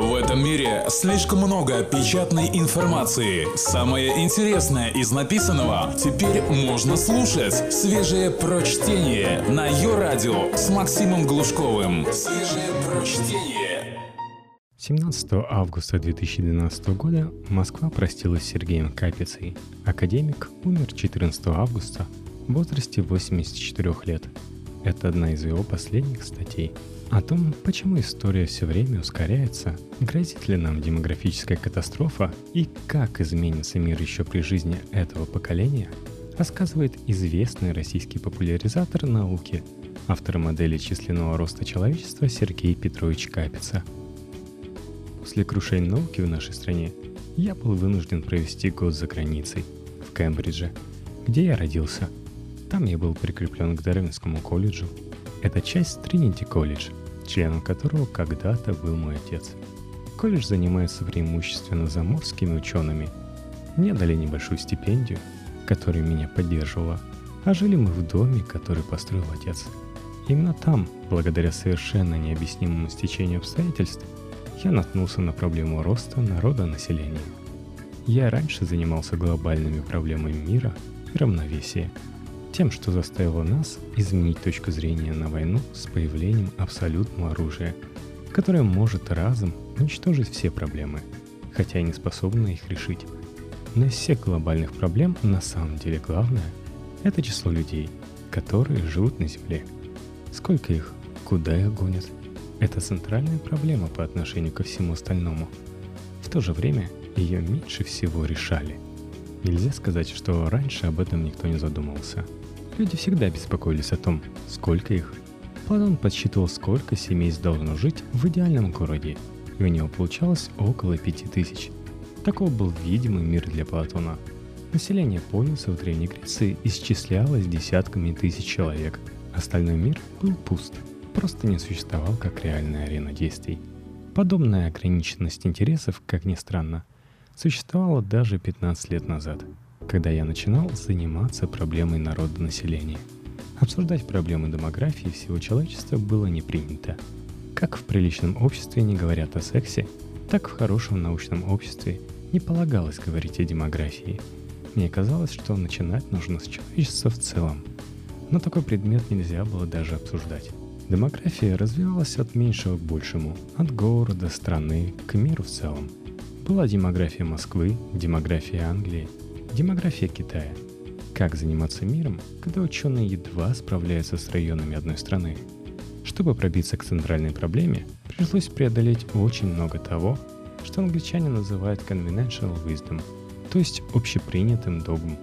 В этом мире слишком много печатной информации. Самое интересное из написанного теперь можно слушать. Свежее прочтение на ее радио с Максимом Глушковым. Свежее прочтение. 17 августа 2012 года Москва простилась с Сергеем Капицей. Академик умер 14 августа в возрасте 84 лет. Это одна из его последних статей – о том, почему история все время ускоряется, грозит ли нам демографическая катастрофа и как изменится мир еще при жизни этого поколения, рассказывает известный российский популяризатор науки, автор модели численного роста человечества Сергей Петрович Капица. После крушения науки в нашей стране я был вынужден провести год за границей, в Кембридже, где я родился. Там я был прикреплен к Дарвинскому колледжу. Это часть Тринити колледж – членом которого когда-то был мой отец. Колледж занимается преимущественно заморскими учеными. Мне дали небольшую стипендию, которая меня поддерживала, а жили мы в доме, который построил отец. Именно там, благодаря совершенно необъяснимому стечению обстоятельств, я наткнулся на проблему роста народа населения. Я раньше занимался глобальными проблемами мира и равновесия – тем, что заставило нас изменить точку зрения на войну с появлением абсолютного оружия, которое может разом уничтожить все проблемы, хотя и не способно их решить. Но из всех глобальных проблем на самом деле главное – это число людей, которые живут на Земле. Сколько их, куда их гонят – это центральная проблема по отношению ко всему остальному. В то же время ее меньше всего решали. Нельзя сказать, что раньше об этом никто не задумывался – Люди всегда беспокоились о том, сколько их. Платон подсчитывал, сколько семейств должно жить в идеальном городе, и у него получалось около пяти тысяч. Таков был видимый мир для Платона. Население полиса в Древней Греции исчислялось десятками тысяч человек. Остальной мир был пуст, просто не существовал как реальная арена действий. Подобная ограниченность интересов, как ни странно, существовала даже 15 лет назад – когда я начинал заниматься проблемой народонаселения. Обсуждать проблемы демографии всего человечества было не принято. Как в приличном обществе не говорят о сексе, так в хорошем научном обществе не полагалось говорить о демографии. Мне казалось, что начинать нужно с человечества в целом. Но такой предмет нельзя было даже обсуждать. Демография развивалась от меньшего к большему, от города, страны, к миру в целом. Была демография Москвы, демография Англии – Демография Китая. Как заниматься миром, когда ученые едва справляются с районами одной страны? Чтобы пробиться к центральной проблеме, пришлось преодолеть очень много того, что англичане называют conventional wisdom, то есть общепринятым догм.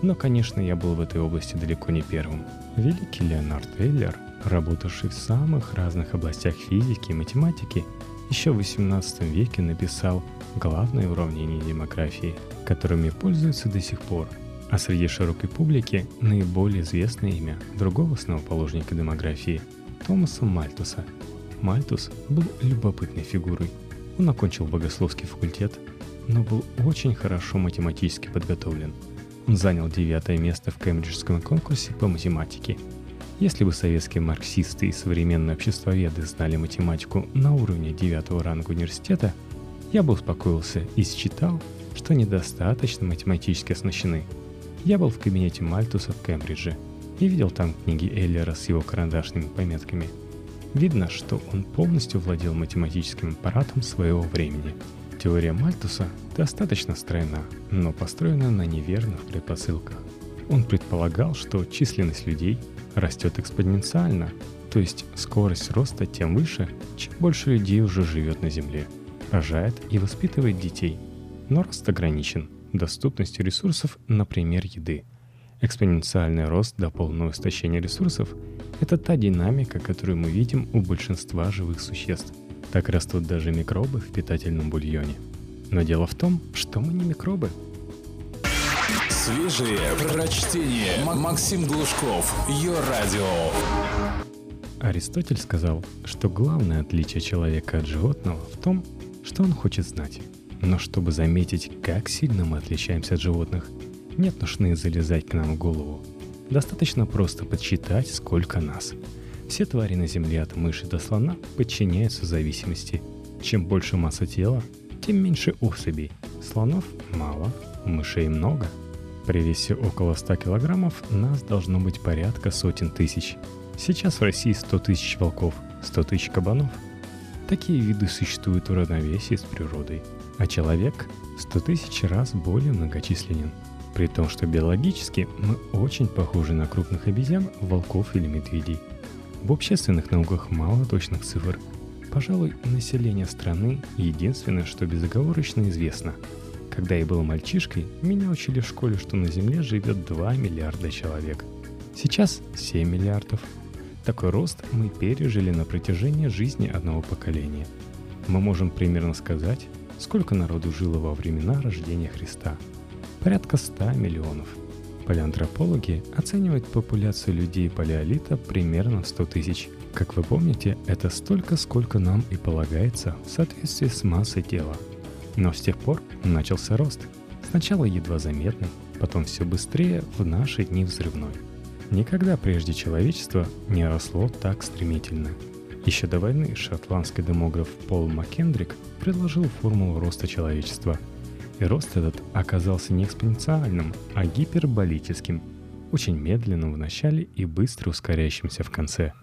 Но, конечно, я был в этой области далеко не первым. Великий Леонард Эйлер, работавший в самых разных областях физики и математики, еще в XVIII веке написал главное уравнение демографии, которыми пользуются до сих пор. А среди широкой публики наиболее известное имя другого основоположника демографии – Томаса Мальтуса. Мальтус был любопытной фигурой. Он окончил богословский факультет, но был очень хорошо математически подготовлен. Он занял девятое место в Кембриджском конкурсе по математике. Если бы советские марксисты и современные обществоведы знали математику на уровне девятого ранга университета – я бы успокоился и считал, что недостаточно математически оснащены. Я был в кабинете Мальтуса в Кембридже и видел там книги Эллера с его карандашными пометками. Видно, что он полностью владел математическим аппаратом своего времени. Теория Мальтуса достаточно стройна, но построена на неверных предпосылках. Он предполагал, что численность людей растет экспоненциально, то есть скорость роста тем выше, чем больше людей уже живет на Земле – рожает и воспитывает детей, но рост ограничен доступностью ресурсов, например, еды. Экспоненциальный рост до полного истощения ресурсов – это та динамика, которую мы видим у большинства живых существ. Так растут даже микробы в питательном бульоне. Но дело в том, что мы не микробы. Свежие прочтение. Максим Глушков. Ее радио. Аристотель сказал, что главное отличие человека от животного в том, что он хочет знать. Но чтобы заметить, как сильно мы отличаемся от животных, нет нужды залезать к нам в голову. Достаточно просто подсчитать, сколько нас. Все твари на Земле от мыши до слона подчиняются зависимости. Чем больше масса тела, тем меньше особей. Слонов мало, мышей много. При весе около 100 килограммов нас должно быть порядка сотен тысяч. Сейчас в России 100 тысяч волков, 100 тысяч кабанов. Такие виды существуют в равновесии с природой. А человек 100 тысяч раз более многочисленен. При том, что биологически мы очень похожи на крупных обезьян, волков или медведей. В общественных науках мало точных цифр – Пожалуй, население страны единственное, что безоговорочно известно. Когда я был мальчишкой, меня учили в школе, что на Земле живет 2 миллиарда человек. Сейчас 7 миллиардов. Такой рост мы пережили на протяжении жизни одного поколения. Мы можем примерно сказать, сколько народу жило во времена рождения Христа. Порядка 100 миллионов. Палеантропологи оценивают популяцию людей палеолита примерно в 100 тысяч – как вы помните, это столько, сколько нам и полагается в соответствии с массой тела. Но с тех пор начался рост. Сначала едва заметный, потом все быстрее, в наши дни взрывной. Никогда прежде человечество не росло так стремительно. Еще до войны шотландский демограф Пол Маккендрик предложил формулу роста человечества. И рост этот оказался не экспоненциальным, а гиперболическим, очень медленным в начале и быстро ускоряющимся в конце –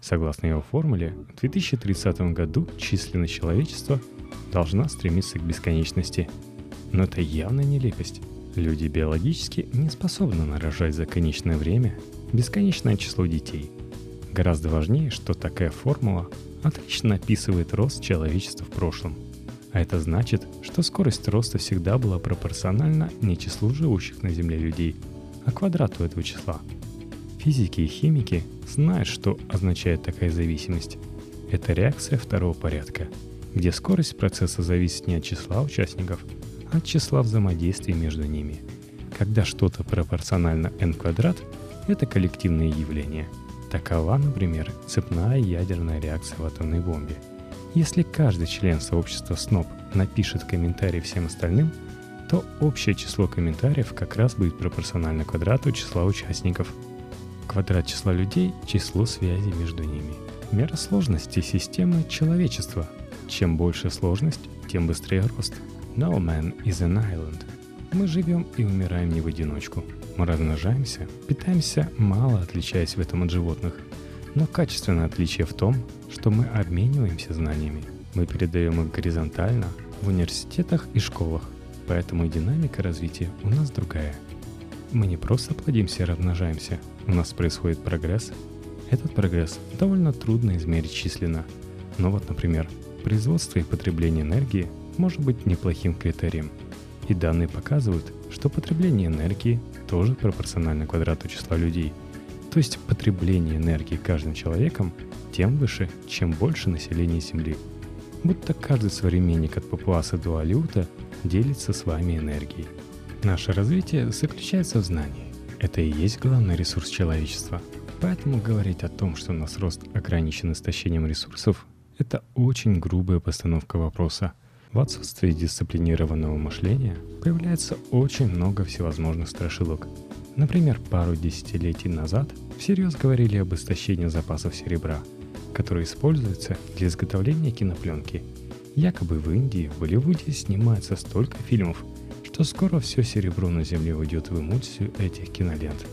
Согласно его формуле, в 2030 году численность человечества должна стремиться к бесконечности. Но это явная нелепость. Люди биологически не способны нарожать за конечное время бесконечное число детей. Гораздо важнее, что такая формула отлично описывает рост человечества в прошлом. А это значит, что скорость роста всегда была пропорциональна не числу живущих на Земле людей, а квадрату этого числа – Физики и химики знают, что означает такая зависимость. Это реакция второго порядка, где скорость процесса зависит не от числа участников, а от числа взаимодействий между ними. Когда что-то пропорционально n квадрат, это коллективное явление. Такова, например, цепная ядерная реакция в атомной бомбе. Если каждый член сообщества СНОП напишет комментарий всем остальным, то общее число комментариев как раз будет пропорционально квадрату числа участников – Квадрат числа людей – число связей между ними. Мера сложности системы – человечества. Чем больше сложность, тем быстрее рост. No man is an island. Мы живем и умираем не в одиночку. Мы размножаемся, питаемся, мало отличаясь в этом от животных. Но качественное отличие в том, что мы обмениваемся знаниями. Мы передаем их горизонтально в университетах и школах, поэтому и динамика развития у нас другая – мы не просто плодимся и размножаемся, у нас происходит прогресс. Этот прогресс довольно трудно измерить численно. Но вот, например, производство и потребление энергии может быть неплохим критерием. И данные показывают, что потребление энергии тоже пропорционально квадрату числа людей. То есть потребление энергии каждым человеком тем выше, чем больше населения Земли. Будто каждый современник от Папуаса до Алиута делится с вами энергией. Наше развитие заключается в знании. Это и есть главный ресурс человечества. Поэтому говорить о том, что у нас рост ограничен истощением ресурсов, это очень грубая постановка вопроса. В отсутствии дисциплинированного мышления появляется очень много всевозможных страшилок. Например, пару десятилетий назад всерьез говорили об истощении запасов серебра, которое используется для изготовления кинопленки. Якобы в Индии, в Болливуде снимается столько фильмов – что скоро все серебро на Земле уйдет в эмульсию этих кинолент.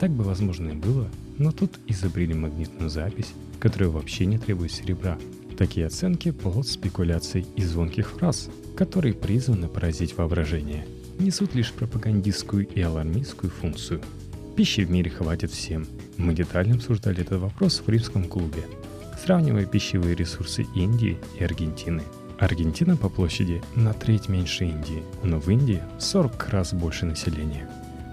Так бы возможно и было, но тут изобрели магнитную запись, которая вообще не требует серебра. Такие оценки – плод спекуляций и звонких фраз, которые призваны поразить воображение, несут лишь пропагандистскую и алармистскую функцию. Пищи в мире хватит всем. Мы детально обсуждали этот вопрос в римском клубе, сравнивая пищевые ресурсы Индии и Аргентины – Аргентина по площади на треть меньше Индии, но в Индии 40 раз больше населения.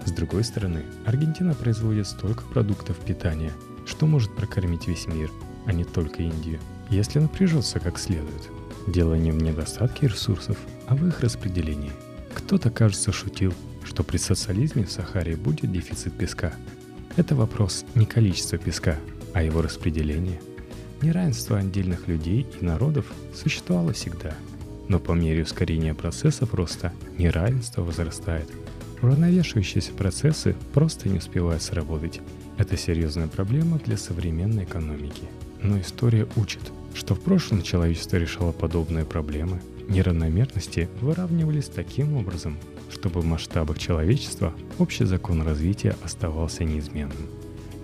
С другой стороны, Аргентина производит столько продуктов питания, что может прокормить весь мир, а не только Индию, если напряжется как следует. Дело не в недостатке ресурсов, а в их распределении. Кто-то, кажется, шутил, что при социализме в Сахаре будет дефицит песка. Это вопрос не количества песка, а его распределения – Неравенство отдельных людей и народов существовало всегда, но по мере ускорения процессов роста неравенство возрастает. Уравновешивающиеся процессы просто не успевают сработать. Это серьезная проблема для современной экономики. Но история учит, что в прошлом человечество решало подобные проблемы, неравномерности выравнивались таким образом, чтобы в масштабах человечества общий закон развития оставался неизменным.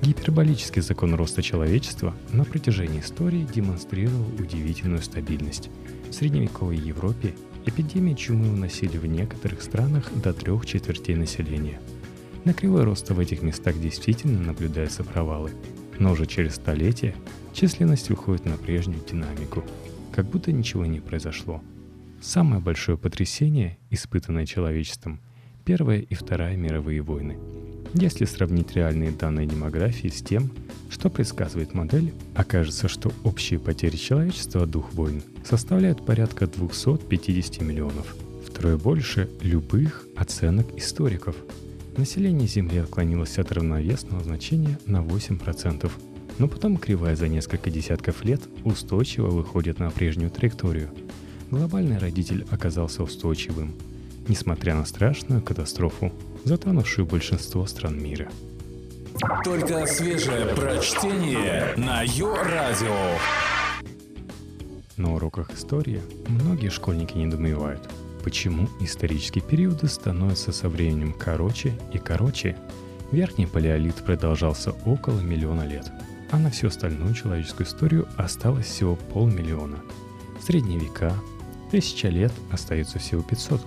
Гиперболический закон роста человечества на протяжении истории демонстрировал удивительную стабильность. В средневековой Европе эпидемии чумы уносили в некоторых странах до трех четвертей населения. На кривой роста в этих местах действительно наблюдаются провалы, но уже через столетия численность выходит на прежнюю динамику, как будто ничего не произошло – Самое большое потрясение, испытанное человечеством, Первая и Вторая мировые войны. Если сравнить реальные данные демографии с тем, что предсказывает модель, окажется, что общие потери человечества от двух войн составляют порядка 250 миллионов, втрое больше любых оценок историков. Население Земли отклонилось от равновесного значения на 8%, но потом кривая за несколько десятков лет устойчиво выходит на прежнюю траекторию – глобальный родитель оказался устойчивым, несмотря на страшную катастрофу, затронувшую большинство стран мира. Только свежее прочтение на Йо-Радио. На уроках истории многие школьники недоумевают, почему исторические периоды становятся со временем короче и короче. Верхний палеолит продолжался около миллиона лет, а на всю остальную человеческую историю осталось всего полмиллиона. Средние века, Тысяча лет остается всего 500.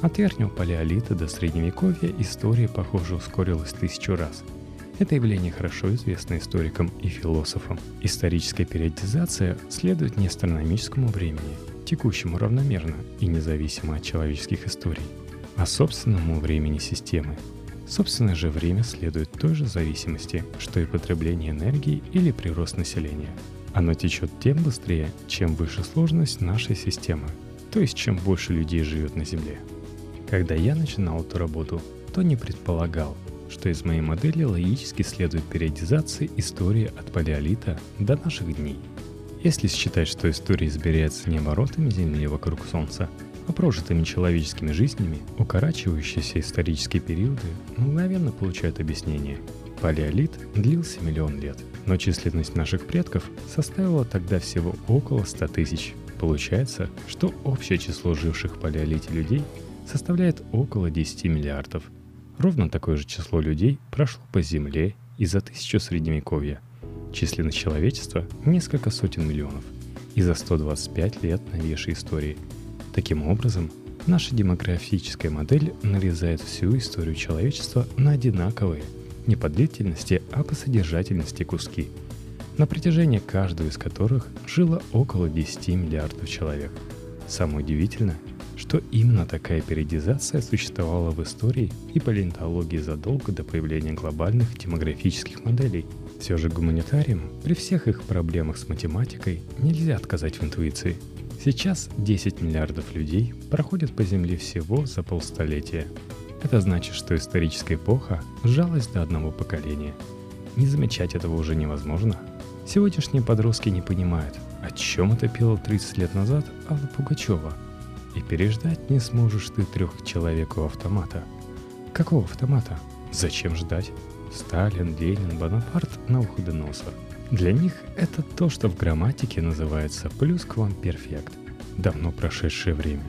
От верхнего палеолита до средневековья история, похоже, ускорилась тысячу раз. Это явление хорошо известно историкам и философам. Историческая периодизация следует не астрономическому времени, текущему равномерно и независимо от человеческих историй, а собственному времени системы. Собственное же время следует той же зависимости, что и потребление энергии или прирост населения. Оно течет тем быстрее, чем выше сложность нашей системы, то есть чем больше людей живет на Земле. Когда я начинал эту работу, то не предполагал, что из моей модели логически следует периодизация истории от палеолита до наших дней. Если считать, что история измеряется не оборотами Земли вокруг Солнца, а прожитыми человеческими жизнями, укорачивающиеся исторические периоды мгновенно получают объяснение. Палеолит длился миллион лет, но численность наших предков составила тогда всего около 100 тысяч, Получается, что общее число живших в палеолите людей составляет около 10 миллиардов. Ровно такое же число людей прошло по Земле и за тысячу средневековья. Численность человечества – несколько сотен миллионов. И за 125 лет новейшей истории. Таким образом, наша демографическая модель нарезает всю историю человечества на одинаковые, не по длительности, а по содержательности куски – на протяжении каждого из которых жило около 10 миллиардов человек. Самое удивительное, что именно такая периодизация существовала в истории и палеонтологии задолго до появления глобальных демографических моделей. Все же гуманитариям при всех их проблемах с математикой нельзя отказать в интуиции. Сейчас 10 миллиардов людей проходят по Земле всего за полстолетия. Это значит, что историческая эпоха сжалась до одного поколения. Не замечать этого уже невозможно – Сегодняшние подростки не понимают, о чем это пела 30 лет назад Алла Пугачева. И переждать не сможешь ты трех человек у автомата. Какого автомата? Зачем ждать? Сталин, Ленин, Бонапарт на уходы носа. Для них это то, что в грамматике называется плюс-квам-перфект. Давно прошедшее время.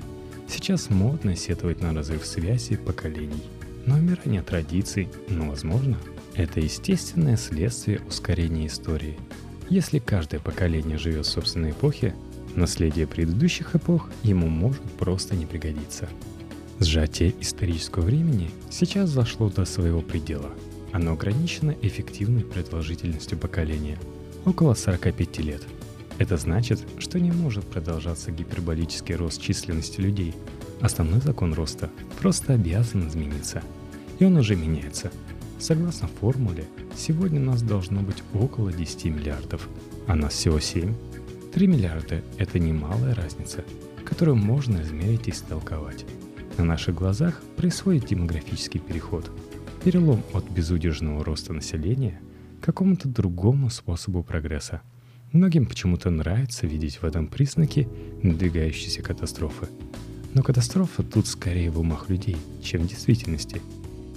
Сейчас модно сетовать на разрыв связи поколений. Но умирание традиций, ну возможно, это естественное следствие ускорения истории – если каждое поколение живет в собственной эпохе, наследие предыдущих эпох ему может просто не пригодиться. Сжатие исторического времени сейчас зашло до своего предела. Оно ограничено эффективной продолжительностью поколения – около 45 лет. Это значит, что не может продолжаться гиперболический рост численности людей. Основной закон роста просто обязан измениться. И он уже меняется – Согласно формуле, сегодня нас должно быть около 10 миллиардов, а нас всего 7. 3 миллиарда – это немалая разница, которую можно измерить и истолковать. На наших глазах происходит демографический переход. Перелом от безудержного роста населения к какому-то другому способу прогресса. Многим почему-то нравится видеть в этом признаки надвигающейся катастрофы. Но катастрофа тут скорее в умах людей, чем в действительности –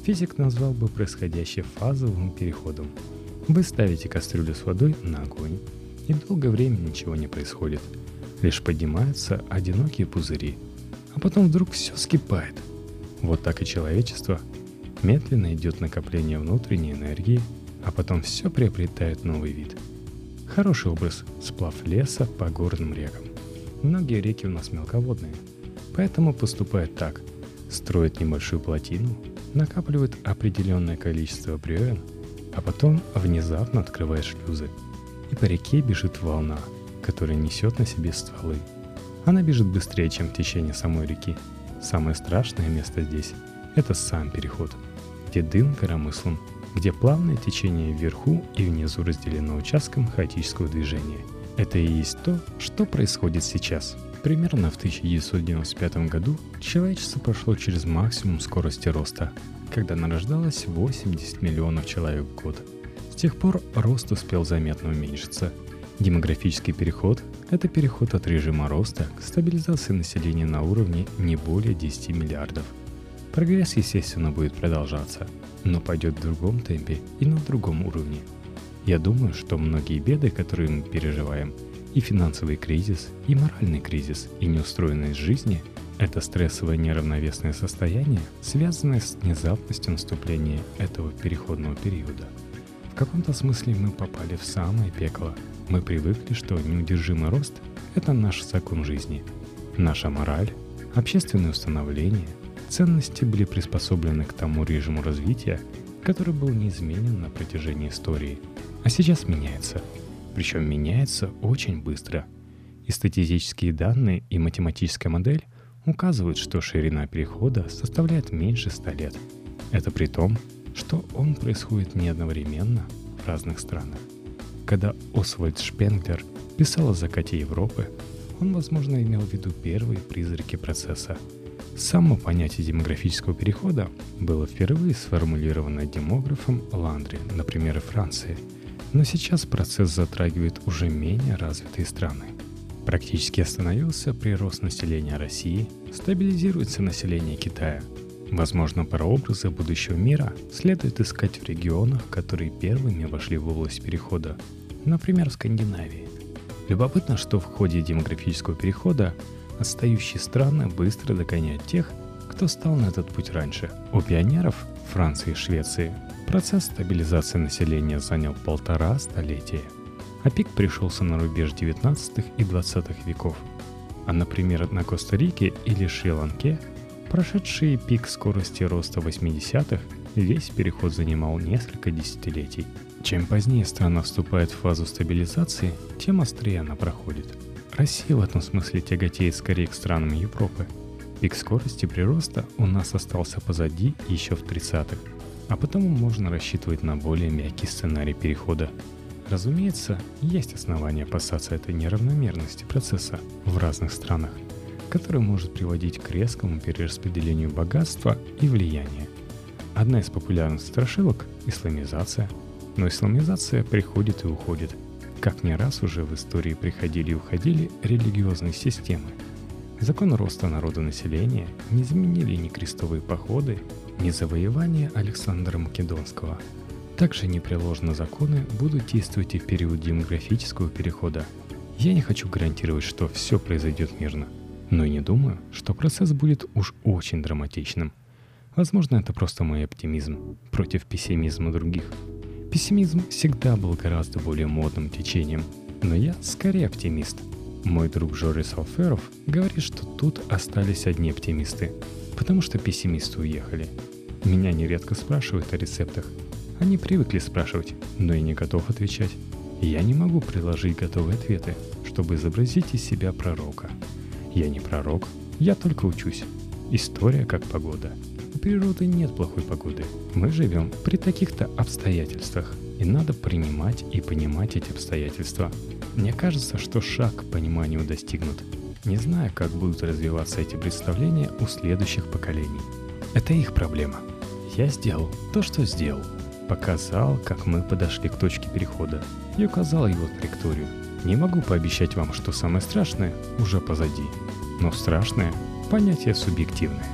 Физик назвал бы происходящее фазовым переходом. Вы ставите кастрюлю с водой на огонь, и долгое время ничего не происходит. Лишь поднимаются одинокие пузыри, а потом вдруг все скипает. Вот так и человечество. Медленно идет накопление внутренней энергии, а потом все приобретает новый вид. Хороший образ – сплав леса по горным рекам. Многие реки у нас мелководные, поэтому поступают так. Строят небольшую плотину, накапливают определенное количество бревен, а потом внезапно открывают шлюзы – и по реке бежит волна, которая несет на себе стволы. Она бежит быстрее, чем течение самой реки. Самое страшное место здесь – это сам переход, где дым коромыслом, где плавное течение вверху и внизу разделено участком хаотического движения. Это и есть то, что происходит сейчас. Примерно в 1995 году человечество прошло через максимум скорости роста, когда нарождалось 80 миллионов человек в год – с тех пор рост успел заметно уменьшиться. Демографический переход – это переход от режима роста к стабилизации населения на уровне не более 10 миллиардов. Прогресс, естественно, будет продолжаться, но пойдет в другом темпе и на другом уровне. Я думаю, что многие беды, которые мы переживаем, и финансовый кризис, и моральный кризис, и неустроенность жизни – это стрессовое неравновесное состояние, связанное с внезапностью наступления этого переходного периода – в каком-то смысле мы попали в самое пекло. Мы привыкли, что неудержимый рост – это наш закон жизни. Наша мораль, общественные установления, ценности были приспособлены к тому режиму развития, который был неизменен на протяжении истории. А сейчас меняется. Причем меняется очень быстро. И статистические данные и математическая модель указывают, что ширина перехода составляет меньше 100 лет. Это при том, что он происходит не одновременно в разных странах. Когда Освальд Шпенглер писал о закате Европы, он, возможно, имел в виду первые призраки процесса. Само понятие демографического перехода было впервые сформулировано демографом Ландри, например, Франции. Но сейчас процесс затрагивает уже менее развитые страны. Практически остановился прирост населения России, стабилизируется население Китая – Возможно, прообразы будущего мира следует искать в регионах, которые первыми вошли в область перехода, например, в Скандинавии. Любопытно, что в ходе демографического перехода отстающие страны быстро догоняют тех, кто стал на этот путь раньше. У пионеров Франции и Швеции процесс стабилизации населения занял полтора столетия, а пик пришелся на рубеж 19 и 20 веков. А, например, на Коста-Рике или Шри-Ланке – Прошедший пик скорости роста 80-х, весь переход занимал несколько десятилетий. Чем позднее страна вступает в фазу стабилизации, тем острее она проходит. Россия в этом смысле тяготеет скорее к странам Европы. Пик скорости прироста у нас остался позади еще в 30-х, а потому можно рассчитывать на более мягкий сценарий перехода. Разумеется, есть основания опасаться этой неравномерности процесса в разных странах – который может приводить к резкому перераспределению богатства и влияния. Одна из популярных страшилок – исламизация. Но исламизация приходит и уходит. Как не раз уже в истории приходили и уходили религиозные системы. Закон роста народонаселения не изменили ни крестовые походы, ни завоевания Александра Македонского. Также непреложно законы будут действовать и в период демографического перехода. Я не хочу гарантировать, что все произойдет мирно – но и не думаю, что процесс будет уж очень драматичным. Возможно, это просто мой оптимизм против пессимизма других. Пессимизм всегда был гораздо более модным течением, но я скорее оптимист. Мой друг Жорис Алферов говорит, что тут остались одни оптимисты, потому что пессимисты уехали. Меня нередко спрашивают о рецептах. Они привыкли спрашивать, но я не готов отвечать. Я не могу приложить готовые ответы, чтобы изобразить из себя пророка – я не пророк, я только учусь. История как погода. Природы нет плохой погоды. Мы живем при таких-то обстоятельствах. И надо принимать и понимать эти обстоятельства. Мне кажется, что шаг к пониманию достигнут. Не знаю, как будут развиваться эти представления у следующих поколений. Это их проблема. Я сделал то, что сделал. Показал, как мы подошли к точке перехода и указал его траекторию – не могу пообещать вам, что самое страшное уже позади. Но страшное – понятие субъективное.